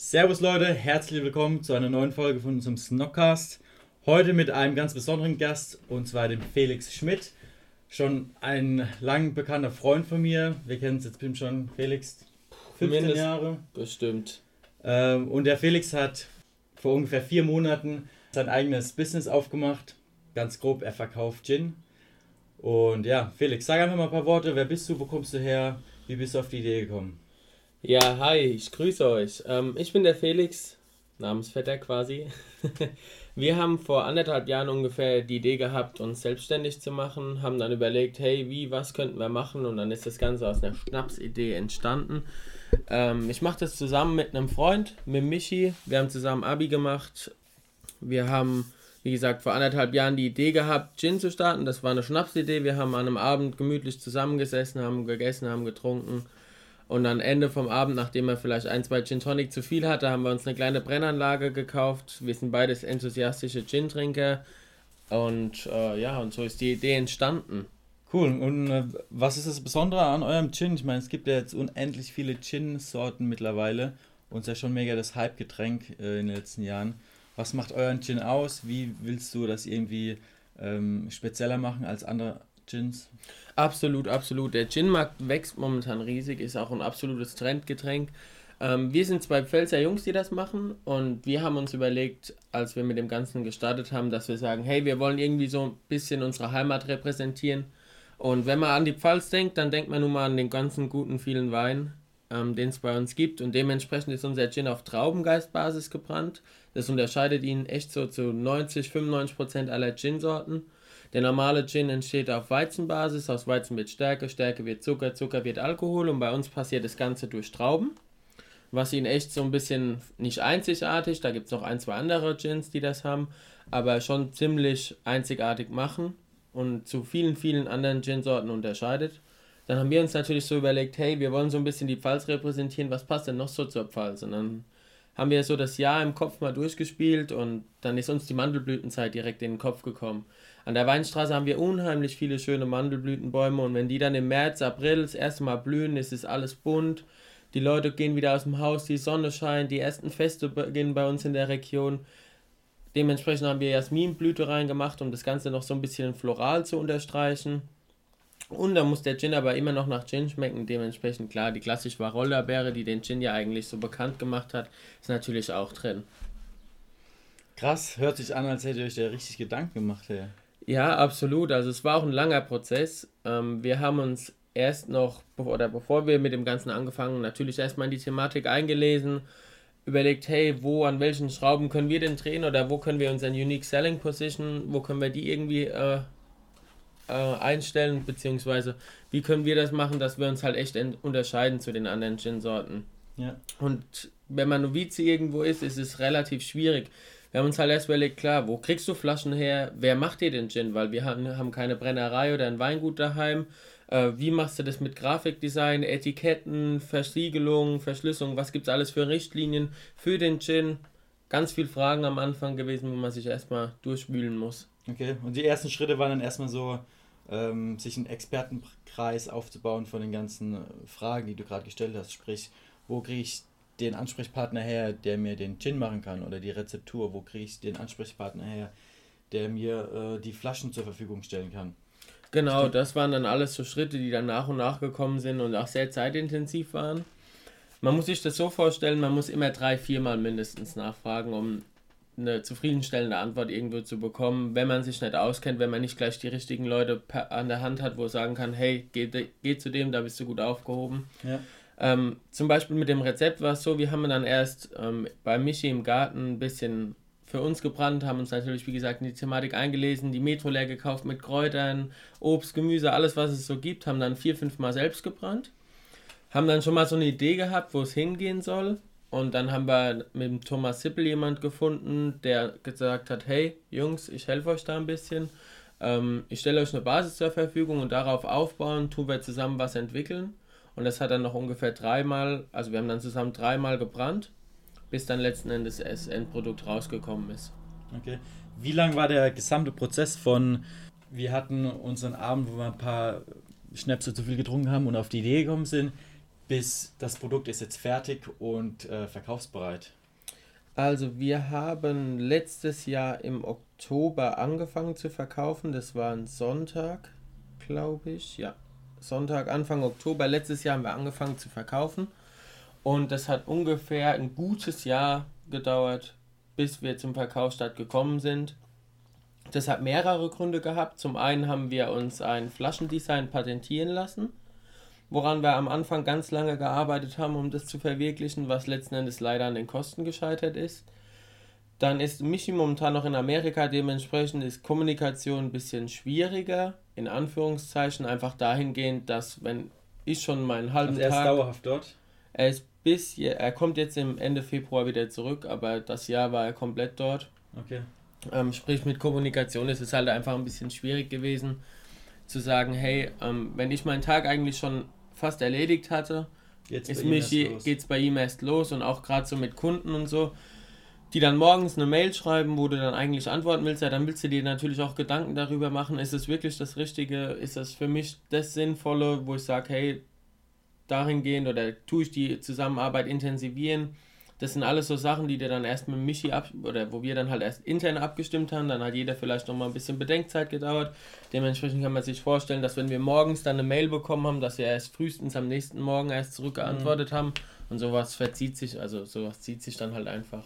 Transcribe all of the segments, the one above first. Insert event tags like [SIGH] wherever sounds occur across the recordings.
Servus Leute, herzlich willkommen zu einer neuen Folge von unserem Snockcast. Heute mit einem ganz besonderen Gast und zwar dem Felix Schmidt. Schon ein lang bekannter Freund von mir. Wir kennen es jetzt bestimmt schon, Felix, 15 Mindest- Jahre. Bestimmt. Ähm, und der Felix hat vor ungefähr vier Monaten sein eigenes Business aufgemacht. Ganz grob, er verkauft Gin. Und ja, Felix, sag einfach mal ein paar Worte. Wer bist du? Wo kommst du her? Wie bist du auf die Idee gekommen? Ja, hi, ich grüße euch. Ähm, ich bin der Felix, Namensvetter quasi. [LAUGHS] Wir haben vor anderthalb Jahren ungefähr die Idee gehabt, uns selbstständig zu machen, haben dann überlegt, hey, wie, was könnten wir machen? Und dann ist das Ganze aus einer Schnapsidee entstanden. Ähm, ich mache das zusammen mit einem Freund, mit Michi. Wir haben zusammen Abi gemacht. Wir haben, wie gesagt, vor anderthalb Jahren die Idee gehabt, Gin zu starten. Das war eine Schnapsidee. Wir haben an einem Abend gemütlich zusammengesessen, haben gegessen, haben getrunken. Und am Ende vom Abend, nachdem er vielleicht ein, zwei Gin Tonic zu viel hatte, haben wir uns eine kleine Brennanlage gekauft. Wir sind beides enthusiastische Gin-Trinker. Und äh, ja, und so ist die Idee entstanden. Cool. Und äh, was ist das Besondere an eurem Gin? Ich meine, es gibt ja jetzt unendlich viele Gin-Sorten mittlerweile und es ist ja schon mega das Hype-Getränk äh, in den letzten Jahren. Was macht euren Gin aus? Wie willst du das irgendwie ähm, spezieller machen als andere Gins? Absolut, absolut. Der Gin-Markt wächst momentan riesig, ist auch ein absolutes Trendgetränk. Ähm, wir sind zwei Pfälzer Jungs, die das machen und wir haben uns überlegt, als wir mit dem Ganzen gestartet haben, dass wir sagen, hey, wir wollen irgendwie so ein bisschen unsere Heimat repräsentieren. Und wenn man an die Pfalz denkt, dann denkt man nun mal an den ganzen guten, vielen Wein, ähm, den es bei uns gibt. Und dementsprechend ist unser Gin auf Traubengeistbasis gebrannt. Das unterscheidet ihn echt so zu 90, 95 Prozent aller Gin-Sorten. Der normale Gin entsteht auf Weizenbasis, aus Weizen wird Stärke, Stärke wird Zucker, Zucker wird Alkohol und bei uns passiert das Ganze durch Trauben, was ihn echt so ein bisschen nicht einzigartig, da gibt es noch ein, zwei andere Gins, die das haben, aber schon ziemlich einzigartig machen und zu vielen, vielen anderen Gin-Sorten unterscheidet. Dann haben wir uns natürlich so überlegt, hey, wir wollen so ein bisschen die Pfalz repräsentieren, was passt denn noch so zur Pfalz? Und dann haben wir so das Jahr im Kopf mal durchgespielt und dann ist uns die Mandelblütenzeit direkt in den Kopf gekommen. An der Weinstraße haben wir unheimlich viele schöne Mandelblütenbäume und wenn die dann im März, April das erste Mal blühen, ist es alles bunt. Die Leute gehen wieder aus dem Haus, die Sonne scheint, die ersten Feste beginnen bei uns in der Region. Dementsprechend haben wir Jasminblüte reingemacht, um das Ganze noch so ein bisschen floral zu unterstreichen. Und da muss der Gin aber immer noch nach Gin schmecken. Dementsprechend klar, die klassische Wacholderbeere, die den Gin ja eigentlich so bekannt gemacht hat, ist natürlich auch drin. Krass, hört sich an, als hättet ihr euch da richtig Gedanken gemacht. Hey. Ja, absolut. Also es war auch ein langer Prozess. Ähm, wir haben uns erst noch, oder bevor wir mit dem Ganzen angefangen, natürlich erstmal in die Thematik eingelesen, überlegt, hey, wo, an welchen Schrauben können wir denn drehen oder wo können wir unseren Unique Selling Position, wo können wir die irgendwie äh, äh, einstellen, beziehungsweise wie können wir das machen, dass wir uns halt echt unterscheiden zu den anderen Gin-Sorten. Ja. Und wenn man Novize irgendwo ist, ist es relativ schwierig. Wir haben uns halt erst überlegt, klar, wo kriegst du Flaschen her? Wer macht dir den Gin? Weil wir haben, haben keine Brennerei oder ein Weingut daheim. Äh, wie machst du das mit Grafikdesign, Etiketten, Versiegelung, Verschlüsselung? Was gibt es alles für Richtlinien für den Gin? Ganz viele Fragen am Anfang gewesen, wo man sich erstmal durchwühlen muss. Okay, und die ersten Schritte waren dann erstmal so, ähm, sich einen Expertenkreis aufzubauen von den ganzen äh, Fragen, die du gerade gestellt hast. Sprich, wo kriege ich den Ansprechpartner her, der mir den Gin machen kann oder die Rezeptur? Wo kriege ich den Ansprechpartner her, der mir äh, die Flaschen zur Verfügung stellen kann? Genau, Stimmt. das waren dann alles so Schritte, die dann nach und nach gekommen sind und auch sehr zeitintensiv waren. Man muss sich das so vorstellen, man muss immer drei, viermal mindestens nachfragen, um eine zufriedenstellende Antwort irgendwo zu bekommen, wenn man sich nicht auskennt, wenn man nicht gleich die richtigen Leute an der Hand hat, wo sagen kann, hey, geh, geh zu dem, da bist du gut aufgehoben. Ja. Ähm, zum Beispiel mit dem Rezept war es so, wir haben dann erst ähm, bei Michi im Garten ein bisschen für uns gebrannt, haben uns natürlich, wie gesagt, in die Thematik eingelesen, die Metro leer gekauft mit Kräutern, Obst, Gemüse, alles, was es so gibt, haben dann vier, fünf Mal selbst gebrannt. Haben dann schon mal so eine Idee gehabt, wo es hingehen soll. Und dann haben wir mit dem Thomas Sippel jemand gefunden, der gesagt hat, hey Jungs, ich helfe euch da ein bisschen. Ähm, ich stelle euch eine Basis zur Verfügung und darauf aufbauen, tun wir zusammen was entwickeln. Und das hat dann noch ungefähr dreimal, also wir haben dann zusammen dreimal gebrannt, bis dann letzten Endes das Endprodukt rausgekommen ist. Okay. Wie lang war der gesamte Prozess von, wir hatten unseren Abend, wo wir ein paar Schnäpse zu viel getrunken haben und auf die Idee gekommen sind, bis das Produkt ist jetzt fertig und äh, verkaufsbereit? Also wir haben letztes Jahr im Oktober angefangen zu verkaufen. Das war ein Sonntag, glaube ich. Ja, Sonntag, Anfang Oktober. Letztes Jahr haben wir angefangen zu verkaufen. Und das hat ungefähr ein gutes Jahr gedauert, bis wir zum Verkaufsstart gekommen sind. Das hat mehrere Gründe gehabt. Zum einen haben wir uns ein Flaschendesign patentieren lassen woran wir am Anfang ganz lange gearbeitet haben, um das zu verwirklichen, was letzten Endes leider an den Kosten gescheitert ist. Dann ist Michi momentan noch in Amerika, dementsprechend ist Kommunikation ein bisschen schwieriger, in Anführungszeichen, einfach dahingehend, dass wenn ich schon meinen halben also er Tag... Er ist dauerhaft dort? Er ist bis, er kommt jetzt im Ende Februar wieder zurück, aber das Jahr war er komplett dort. Okay. Ähm, sprich, mit Kommunikation ist es halt einfach ein bisschen schwierig gewesen, zu sagen, hey, ähm, wenn ich meinen Tag eigentlich schon fast erledigt hatte, Jetzt ist Michi, geht's bei ihm erst los und auch gerade so mit Kunden und so, die dann morgens eine Mail schreiben, wo du dann eigentlich antworten willst, ja, dann willst du dir natürlich auch Gedanken darüber machen, ist es wirklich das Richtige, ist das für mich das Sinnvolle, wo ich sage, hey, dahingehend oder tue ich die Zusammenarbeit intensivieren, das sind alles so Sachen, die dir dann erst mit Michi ab oder wo wir dann halt erst intern abgestimmt haben. Dann hat jeder vielleicht noch mal ein bisschen Bedenkzeit gedauert. Dementsprechend kann man sich vorstellen, dass wenn wir morgens dann eine Mail bekommen haben, dass wir erst frühestens am nächsten Morgen erst zurückgeantwortet mhm. haben. Und sowas verzieht sich, also sowas zieht sich dann halt einfach.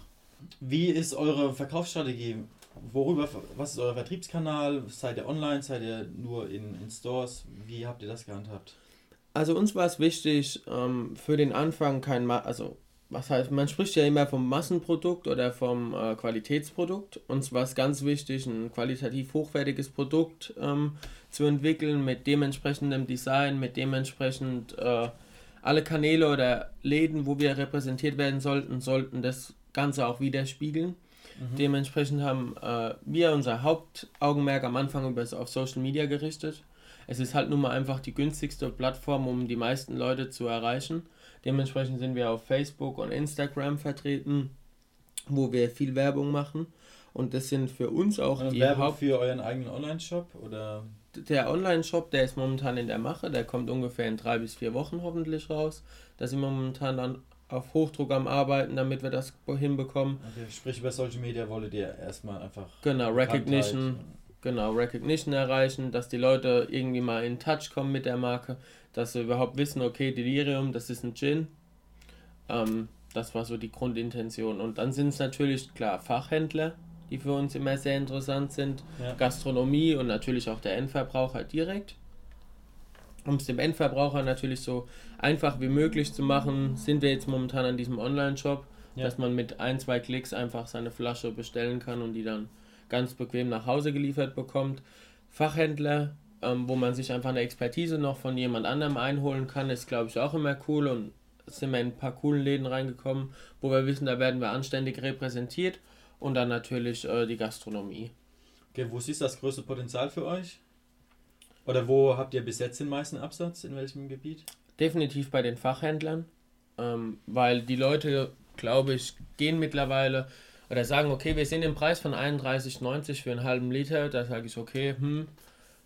Wie ist eure Verkaufsstrategie? Worüber, was ist euer Vertriebskanal? Seid ihr online? Seid ihr nur in, in Stores? Wie habt ihr das gehandhabt? Also uns war es wichtig, ähm, für den Anfang kein, Ma also was heißt, man spricht ja immer vom Massenprodukt oder vom äh, Qualitätsprodukt. Uns war es ganz wichtig, ein qualitativ hochwertiges Produkt ähm, zu entwickeln mit dementsprechendem Design, mit dementsprechend äh, alle Kanäle oder Läden, wo wir repräsentiert werden sollten, sollten das Ganze auch widerspiegeln. Mhm. Dementsprechend haben äh, wir unser Hauptaugenmerk am Anfang über, auf Social Media gerichtet. Es ist halt nun mal einfach die günstigste Plattform, um die meisten Leute zu erreichen. Dementsprechend sind wir auf Facebook und Instagram vertreten, wo wir viel Werbung machen. Und das sind für uns auch und die Werbung Haupt für euren eigenen Online-Shop oder? Der Online-Shop, der ist momentan in der Mache, der kommt ungefähr in drei bis vier Wochen hoffentlich raus. Da sind wir momentan dann auf Hochdruck am Arbeiten, damit wir das hinbekommen. Okay, sprich über Social Media wolltet ihr erstmal einfach. Genau, Recognition. Genau, Recognition erreichen, dass die Leute irgendwie mal in Touch kommen mit der Marke dass wir überhaupt wissen, okay, Delirium, das ist ein Gin. Ähm, das war so die Grundintention. Und dann sind es natürlich, klar, Fachhändler, die für uns immer sehr interessant sind, ja. Gastronomie und natürlich auch der Endverbraucher direkt. Um es dem Endverbraucher natürlich so einfach wie möglich zu machen, sind wir jetzt momentan an diesem Online-Shop, ja. dass man mit ein, zwei Klicks einfach seine Flasche bestellen kann und die dann ganz bequem nach Hause geliefert bekommt. Fachhändler ähm, wo man sich einfach eine Expertise noch von jemand anderem einholen kann, ist glaube ich auch immer cool und sind wir in ein paar coolen Läden reingekommen, wo wir wissen, da werden wir anständig repräsentiert und dann natürlich äh, die Gastronomie. Okay, wo ist das größte Potenzial für euch? Oder wo habt ihr bis jetzt den meisten Absatz? In welchem Gebiet? Definitiv bei den Fachhändlern, ähm, weil die Leute, glaube ich, gehen mittlerweile oder sagen, okay, wir sehen den Preis von 31,90 für einen halben Liter, da sage ich, okay, hm,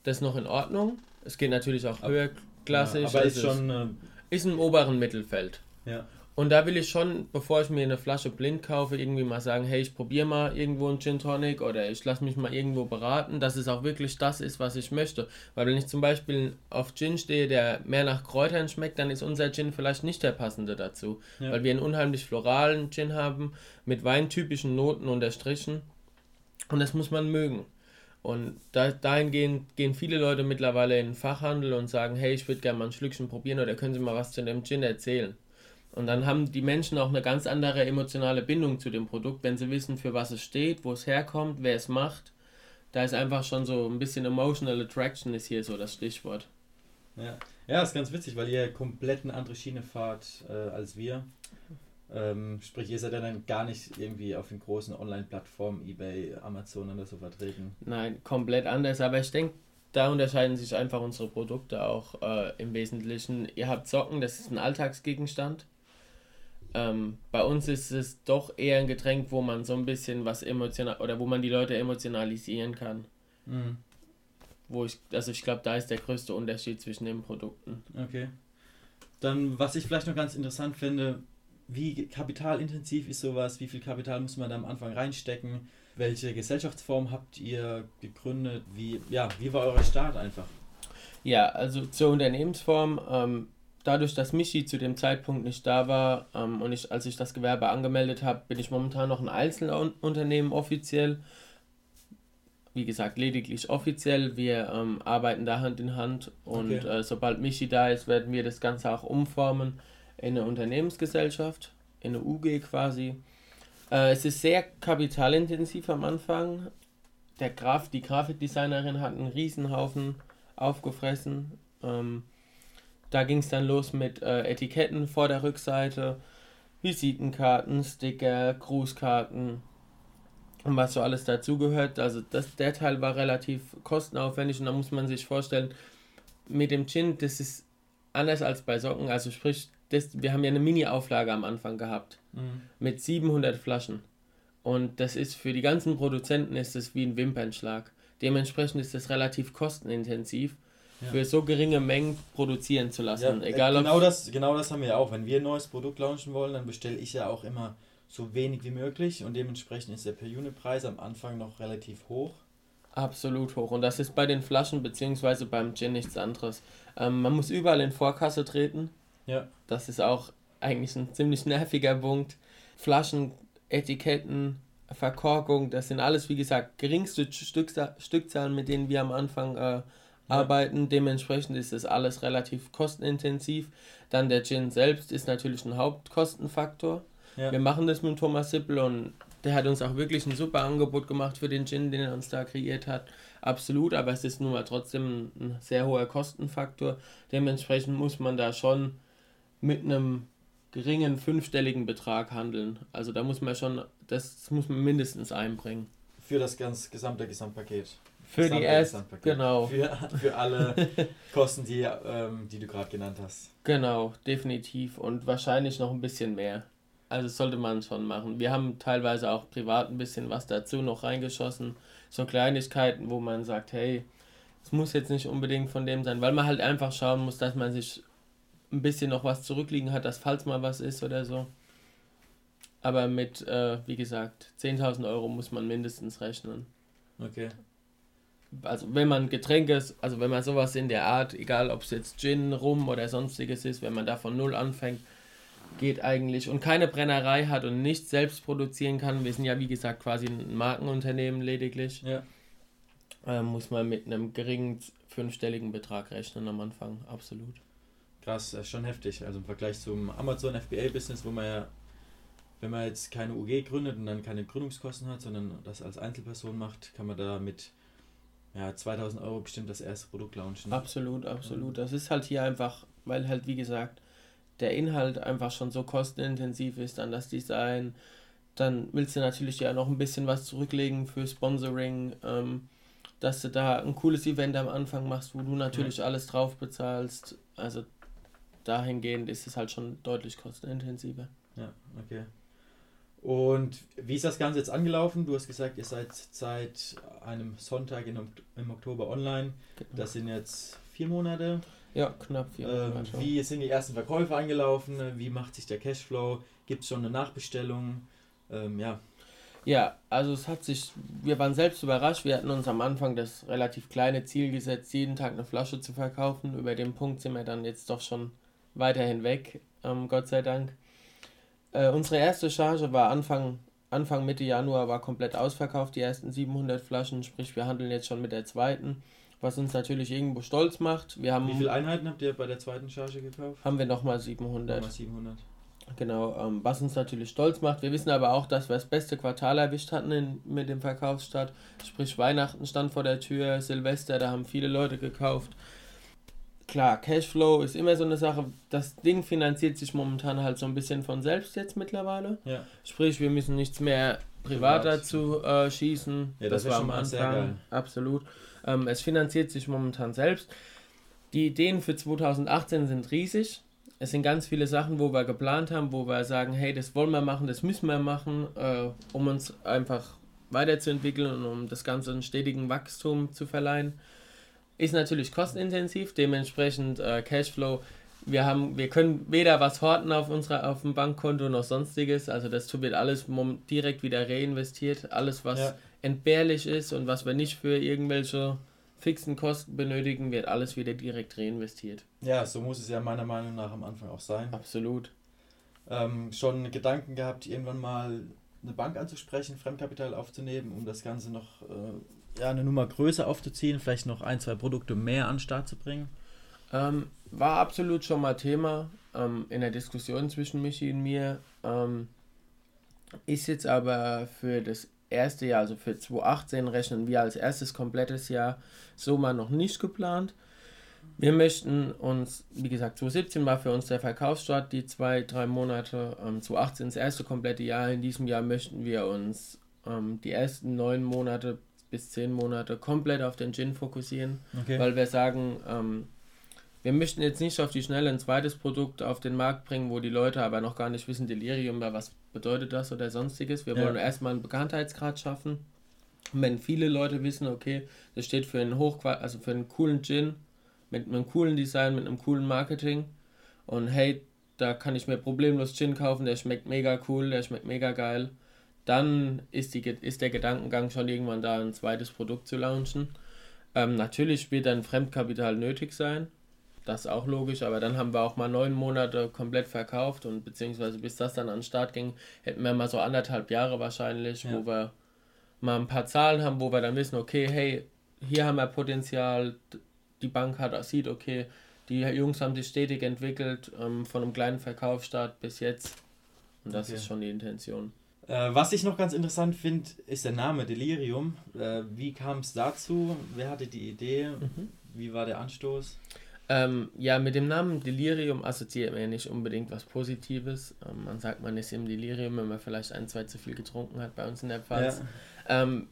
das ist noch in Ordnung. Es geht natürlich auch höherklassig. Ja, aber ist schon. Äh, ist im oberen Mittelfeld. Ja. Und da will ich schon, bevor ich mir eine Flasche blind kaufe, irgendwie mal sagen, hey, ich probiere mal irgendwo einen Gin Tonic oder ich lasse mich mal irgendwo beraten, dass es auch wirklich das ist, was ich möchte. Weil wenn ich zum Beispiel auf Gin stehe, der mehr nach Kräutern schmeckt, dann ist unser Gin vielleicht nicht der passende dazu. Ja. Weil wir einen unheimlich floralen Gin haben, mit weintypischen Noten unterstrichen. Und das muss man mögen. Und da, dahingehend gehen viele Leute mittlerweile in den Fachhandel und sagen, hey, ich würde gerne mal ein Schlückchen probieren oder können Sie mal was zu dem Gin erzählen. Und dann haben die Menschen auch eine ganz andere emotionale Bindung zu dem Produkt, wenn sie wissen, für was es steht, wo es herkommt, wer es macht. Da ist einfach schon so ein bisschen Emotional Attraction ist hier so das Stichwort. Ja, ja ist ganz witzig, weil ihr komplett eine andere Schiene fahrt äh, als wir. Ähm, sprich, ihr seid ja dann gar nicht irgendwie auf den großen Online-Plattformen, eBay, Amazon oder so vertreten. Nein, komplett anders. Aber ich denke, da unterscheiden sich einfach unsere Produkte auch äh, im Wesentlichen. Ihr habt Socken, das ist ein Alltagsgegenstand. Ähm, bei uns ist es doch eher ein Getränk, wo man so ein bisschen was emotional oder wo man die Leute emotionalisieren kann. Mhm. Wo ich, also ich glaube, da ist der größte Unterschied zwischen den Produkten. Okay. Dann, was ich vielleicht noch ganz interessant finde, wie kapitalintensiv ist sowas? Wie viel Kapital muss man da am Anfang reinstecken? Welche Gesellschaftsform habt ihr gegründet? Wie, ja, wie war euer Start einfach? Ja, also zur Unternehmensform. Ähm, dadurch, dass Michi zu dem Zeitpunkt nicht da war ähm, und ich, als ich das Gewerbe angemeldet habe, bin ich momentan noch ein Einzelunternehmen offiziell. Wie gesagt, lediglich offiziell. Wir ähm, arbeiten da Hand in Hand und okay. äh, sobald Michi da ist, werden wir das Ganze auch umformen in eine Unternehmensgesellschaft, in eine UG quasi. Äh, es ist sehr kapitalintensiv am Anfang. Der Graf, die Grafikdesignerin hat einen Riesenhaufen aufgefressen. Ähm, da ging es dann los mit äh, Etiketten vor der Rückseite, Visitenkarten, Sticker, Grußkarten und was so alles dazugehört. Also das, der Teil war relativ kostenaufwendig und da muss man sich vorstellen, mit dem Gin, das ist anders als bei Socken. Also sprich, das, wir haben ja eine Mini-Auflage am Anfang gehabt mhm. mit 700 Flaschen. Und das ist für die ganzen Produzenten ist das wie ein Wimpernschlag. Dementsprechend ist das relativ kostenintensiv, ja. für so geringe Mengen produzieren zu lassen. Ja, Egal, genau, das, genau das haben wir ja auch. Wenn wir ein neues Produkt launchen wollen, dann bestelle ich ja auch immer so wenig wie möglich und dementsprechend ist der Per-Unit-Preis am Anfang noch relativ hoch. Absolut hoch. Und das ist bei den Flaschen bzw. beim Gin nichts anderes. Ähm, man muss überall in Vorkasse treten. Ja. Das ist auch eigentlich ein ziemlich nerviger Punkt. Flaschen, Etiketten, Verkorkung, das sind alles, wie gesagt, geringste Stückzahlen, mit denen wir am Anfang äh, arbeiten. Dementsprechend ist das alles relativ kostenintensiv. Dann der Gin selbst ist natürlich ein Hauptkostenfaktor. Ja. Wir machen das mit Thomas Sippel und der hat uns auch wirklich ein super Angebot gemacht für den Gin, den er uns da kreiert hat. Absolut, aber es ist nun mal trotzdem ein sehr hoher Kostenfaktor. Dementsprechend muss man da schon mit einem geringen fünfstelligen Betrag handeln. Also da muss man schon, das muss man mindestens einbringen. Für das ganz gesamte Gesamtpaket. Für die erste, genau. Für, [LAUGHS] für alle Kosten, die, ähm, die du gerade genannt hast. Genau, definitiv. Und wahrscheinlich noch ein bisschen mehr. Also sollte man schon machen. Wir haben teilweise auch privat ein bisschen was dazu noch reingeschossen. So Kleinigkeiten, wo man sagt, hey, es muss jetzt nicht unbedingt von dem sein, weil man halt einfach schauen muss, dass man sich ein bisschen noch was zurückliegen hat, dass falls mal was ist oder so. Aber mit, äh, wie gesagt, 10.000 Euro muss man mindestens rechnen. Okay. Also wenn man Getränke, also wenn man sowas in der Art, egal ob es jetzt Gin, Rum oder sonstiges ist, wenn man da von null anfängt, geht eigentlich und keine Brennerei hat und nichts selbst produzieren kann, wir sind ja wie gesagt quasi ein Markenunternehmen lediglich, ja. äh, muss man mit einem geringen fünfstelligen Betrag rechnen am Anfang, absolut. Krass, das ist schon heftig. Also im Vergleich zum Amazon FBA-Business, wo man ja, wenn man jetzt keine UG gründet und dann keine Gründungskosten hat, sondern das als Einzelperson macht, kann man da mit ja, 2000 Euro bestimmt das erste Produkt launchen. Absolut, absolut. Das ist halt hier einfach, weil halt, wie gesagt, der Inhalt einfach schon so kostenintensiv ist, dann das Design. Dann willst du natürlich ja noch ein bisschen was zurücklegen für Sponsoring, ähm, dass du da ein cooles Event am Anfang machst, wo du natürlich ja. alles drauf bezahlst. Also dahingehend ist es halt schon deutlich kostenintensiver. Ja, okay. Und wie ist das Ganze jetzt angelaufen? Du hast gesagt, ihr seid seit einem Sonntag in, im Oktober online. Genau. Das sind jetzt vier Monate. Ja, knapp vier ähm, Monate. Ähm, wie sind die ersten Verkäufe angelaufen? Wie macht sich der Cashflow? Gibt es schon eine Nachbestellung? Ähm, ja. Ja, also es hat sich, wir waren selbst überrascht. Wir hatten uns am Anfang das relativ kleine Ziel gesetzt, jeden Tag eine Flasche zu verkaufen. Über den Punkt sind wir dann jetzt doch schon weiterhin weg, ähm, Gott sei Dank. Äh, unsere erste Charge war Anfang, Anfang Mitte Januar war komplett ausverkauft, die ersten 700 Flaschen, sprich wir handeln jetzt schon mit der zweiten, was uns natürlich irgendwo stolz macht. Wir haben, Wie viele Einheiten habt ihr bei der zweiten Charge gekauft? Haben wir nochmal 700. Nochmal 700. Genau, ähm, was uns natürlich stolz macht. Wir wissen aber auch, dass wir das beste Quartal erwischt hatten in, mit dem Verkaufsstart. Sprich, Weihnachten stand vor der Tür, Silvester, da haben viele Leute gekauft klar, Cashflow ist immer so eine Sache. Das Ding finanziert sich momentan halt so ein bisschen von selbst jetzt mittlerweile. Ja. Sprich, wir müssen nichts mehr privat, privat. dazu äh, schießen. Ja, das, das war am Anfang. Absolut. Ähm, es finanziert sich momentan selbst. Die Ideen für 2018 sind riesig. Es sind ganz viele Sachen, wo wir geplant haben, wo wir sagen, hey, das wollen wir machen, das müssen wir machen, äh, um uns einfach weiterzuentwickeln und um das Ganze einen stetigen Wachstum zu verleihen. Ist natürlich kostenintensiv, dementsprechend äh, Cashflow wir haben, wir können weder was horten auf unserer auf dem Bankkonto noch sonstiges. Also das wird alles direkt wieder reinvestiert. Alles, was ja. entbehrlich ist und was wir nicht für irgendwelche fixen Kosten benötigen, wird alles wieder direkt reinvestiert. Ja, so muss es ja meiner Meinung nach am Anfang auch sein. Absolut. Ähm, schon Gedanken gehabt, irgendwann mal eine Bank anzusprechen, Fremdkapital aufzunehmen, um das Ganze noch äh, ja, eine Nummer größer aufzuziehen, vielleicht noch ein, zwei Produkte mehr an den Start zu bringen? Ähm, war absolut schon mal Thema ähm, in der Diskussion zwischen Michi und mir. Ähm, ist jetzt aber für das erste Jahr, also für 2018 rechnen wir als erstes komplettes Jahr so mal noch nicht geplant. Wir möchten uns, wie gesagt, 2017 war für uns der Verkaufsstart, die zwei, drei Monate. Ähm, 2018 das erste komplette Jahr. In diesem Jahr möchten wir uns ähm, die ersten neun Monate bis zehn Monate komplett auf den Gin fokussieren, okay. weil wir sagen, ähm, wir möchten jetzt nicht auf die Schnelle ein zweites Produkt auf den Markt bringen, wo die Leute aber noch gar nicht wissen, Delirium, was bedeutet das oder sonstiges. Wir ja. wollen erstmal einen Bekanntheitsgrad schaffen. Und wenn viele Leute wissen, okay, das steht für einen Hochqual also für einen coolen Gin, mit einem coolen Design, mit einem coolen Marketing und hey, da kann ich mir problemlos Gin kaufen, der schmeckt mega cool, der schmeckt mega geil, dann ist, die, ist der Gedankengang schon irgendwann da, ein zweites Produkt zu launchen. Ähm, natürlich wird dann Fremdkapital nötig sein, das ist auch logisch, aber dann haben wir auch mal neun Monate komplett verkauft und beziehungsweise bis das dann an den Start ging, hätten wir mal so anderthalb Jahre wahrscheinlich, ja. wo wir mal ein paar Zahlen haben, wo wir dann wissen, okay, hey, hier haben wir Potenzial, die Bank hat sieht, okay, die Jungs haben sich stetig entwickelt, ähm, von einem kleinen Verkaufsstart bis jetzt. Und das okay. ist schon die Intention. Äh, was ich noch ganz interessant finde, ist der Name Delirium. Äh, wie kam es dazu? Wer hatte die Idee? Mhm. Wie war der Anstoß? Ähm, ja, mit dem Namen Delirium assoziiert man ja nicht unbedingt was Positives. Ähm, man sagt, man ist im Delirium, wenn man vielleicht ein, zwei zu viel getrunken hat bei uns in der Pfalz. Ja. Ähm,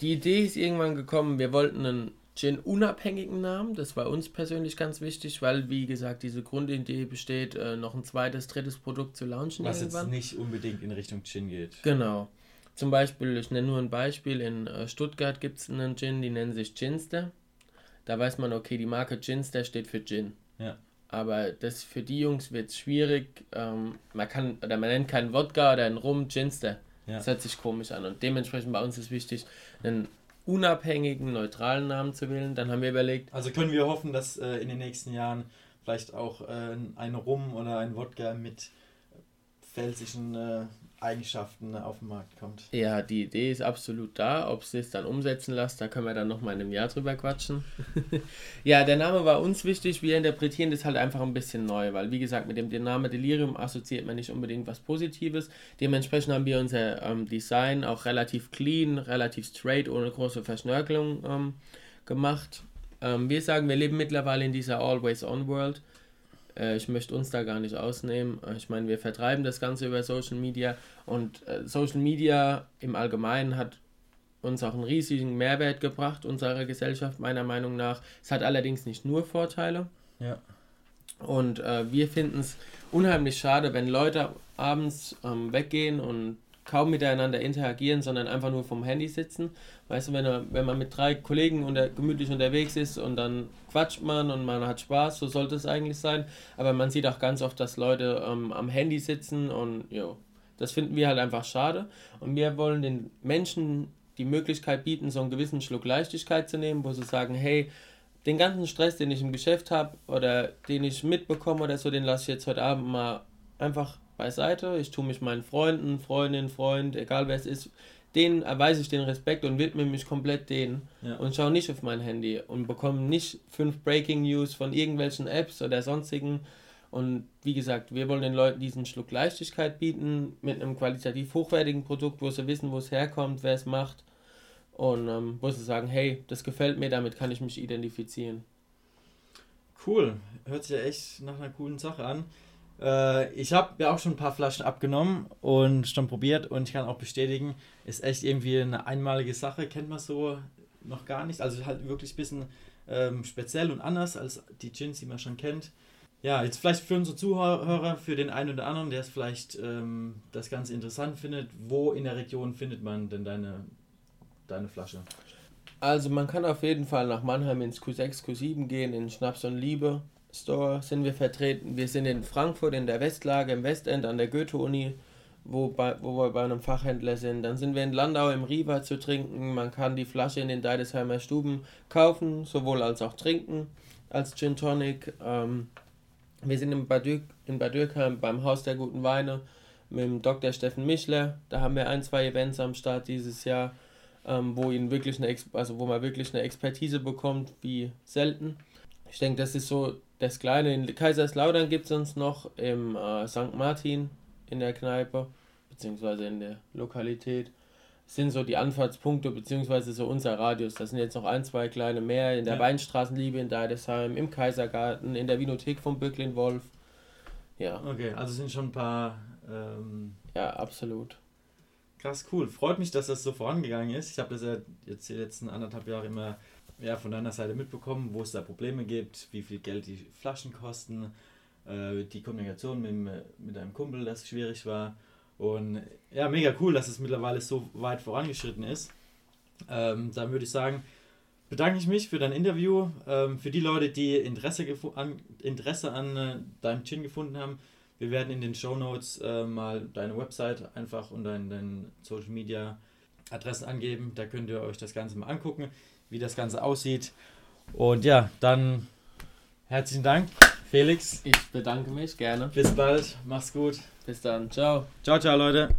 die Idee ist irgendwann gekommen, wir wollten einen Gin-unabhängigen Namen. Das war uns persönlich ganz wichtig, weil, wie gesagt, diese Grundidee besteht, äh, noch ein zweites, drittes Produkt zu launchen. Was irgendwann. jetzt nicht unbedingt in Richtung Gin geht. Genau. Zum Beispiel, ich nenne nur ein Beispiel, in äh, Stuttgart gibt es einen Gin, die nennen sich Ginster da weiß man, okay, die Marke Ginster steht für Gin. Ja. Aber das für die Jungs wird es schwierig. Ähm, man kann, oder man nennt keinen Wodka oder einen Rum Ginster. Ja. Das hört sich komisch an. Und dementsprechend bei uns ist wichtig, einen unabhängigen, neutralen Namen zu wählen. Dann haben wir überlegt. Also können wir hoffen, dass äh, in den nächsten Jahren vielleicht auch äh, ein Rum oder ein Wodka mit pfälzischen äh, Eigenschaften auf den Markt kommt. Ja, die Idee ist absolut da. Ob sie es dann umsetzen lässt, da können wir dann nochmal in einem Jahr drüber quatschen. [LAUGHS] ja, der Name war uns wichtig. Wir interpretieren das halt einfach ein bisschen neu, weil, wie gesagt, mit dem Namen Delirium assoziiert man nicht unbedingt was Positives. Dementsprechend haben wir unser ähm, Design auch relativ clean, relativ straight, ohne große Verschnörkelung ähm, gemacht. Ähm, wir sagen, wir leben mittlerweile in dieser Always-On-World. Äh, ich möchte uns da gar nicht ausnehmen. Äh, ich meine, wir vertreiben das Ganze über Social Media und äh, Social Media im Allgemeinen hat uns auch einen riesigen Mehrwert gebracht, unserer Gesellschaft meiner Meinung nach. Es hat allerdings nicht nur Vorteile. Ja. Und äh, wir finden es unheimlich schade, wenn Leute abends ähm, weggehen und kaum miteinander interagieren, sondern einfach nur vom Handy sitzen. Weißt du, wenn, wenn man mit drei Kollegen unter, gemütlich unterwegs ist und dann quatscht man und man hat Spaß, so sollte es eigentlich sein. Aber man sieht auch ganz oft, dass Leute ähm, am Handy sitzen und jo, das finden wir halt einfach schade. Und wir wollen den Menschen die Möglichkeit bieten, so einen gewissen Schluck Leichtigkeit zu nehmen, wo sie sagen, hey, den ganzen Stress, den ich im Geschäft habe oder den ich mitbekomme oder so, den lasse ich jetzt heute Abend mal einfach beiseite. Ich tue mich meinen Freunden, Freundinnen, Freund, egal wer es ist, denen erweise ich den Respekt und widme mich komplett denen ja. und schaue nicht auf mein Handy und bekomme nicht fünf Breaking News von irgendwelchen Apps oder sonstigen. Und wie gesagt, wir wollen den Leuten diesen Schluck Leichtigkeit bieten mit einem qualitativ hochwertigen Produkt, wo sie wissen, wo es herkommt, wer es macht und ähm, wo sie sagen, hey, das gefällt mir, damit kann ich mich identifizieren. Cool, hört sich ja echt nach einer coolen Sache an. Äh, ich habe ja auch schon ein paar Flaschen abgenommen und schon probiert und ich kann auch bestätigen, ist echt irgendwie eine einmalige Sache, kennt man so noch gar nicht. Also halt wirklich ein bisschen ähm, speziell und anders als die Gins, die man schon kennt. Ja, jetzt vielleicht für unsere Zuhörer, für den einen oder anderen, der es vielleicht ähm, das Ganze interessant findet, wo in der Region findet man denn deine, deine Flasche? Also man kann auf jeden Fall nach Mannheim ins Q6, Q7 gehen, in Schnaps und Liebe Store sind wir vertreten. Wir sind in Frankfurt in der Westlage, im Westend an der Goethe-Uni, wo, wo wir bei einem Fachhändler sind. Dann sind wir in Landau im Riva zu trinken. Man kann die Flasche in den Deidesheimer Stuben kaufen, sowohl als auch trinken, als Gin Tonic. Ähm, wir sind in Bad, in Bad Dürkheim beim Haus der guten Weine mit dem Dr. Steffen Michler. Da haben wir ein, zwei Events am Start dieses Jahr, ähm, wo, ihn wirklich eine, also wo man wirklich eine Expertise bekommt, wie selten. Ich denke, das ist so das Kleine. In Kaiserslautern gibt es uns noch im äh, St. Martin in der Kneipe, beziehungsweise in der Lokalität. Das sind so die Anfahrtspunkte, beziehungsweise so unser Radius. Das sind jetzt noch ein, zwei kleine mehr. In der ja. Weinstraßenliebe in Deidesheim, im Kaisergarten, in der Vinothek von Böcklin Wolf. Ja. Okay, also sind schon ein paar. Ähm ja, absolut. Krass, cool. Freut mich, dass das so vorangegangen ist. Ich habe das ja jetzt die letzten anderthalb Jahre immer ja, von deiner Seite mitbekommen, wo es da Probleme gibt, wie viel Geld die Flaschen kosten, äh, die Kommunikation mit, mit deinem Kumpel, das schwierig war. Und ja, mega cool, dass es mittlerweile so weit vorangeschritten ist. Ähm, dann würde ich sagen, bedanke ich mich für dein Interview. Ähm, für die Leute, die Interesse, an, Interesse an äh, deinem Gin gefunden haben, wir werden in den Show Notes äh, mal deine Website einfach und deine, deine Social Media Adressen angeben. Da könnt ihr euch das Ganze mal angucken wie das Ganze aussieht. Und ja, dann herzlichen Dank, Felix. Ich bedanke mich gerne. Bis bald, mach's gut. Bis dann, ciao. Ciao, ciao, Leute.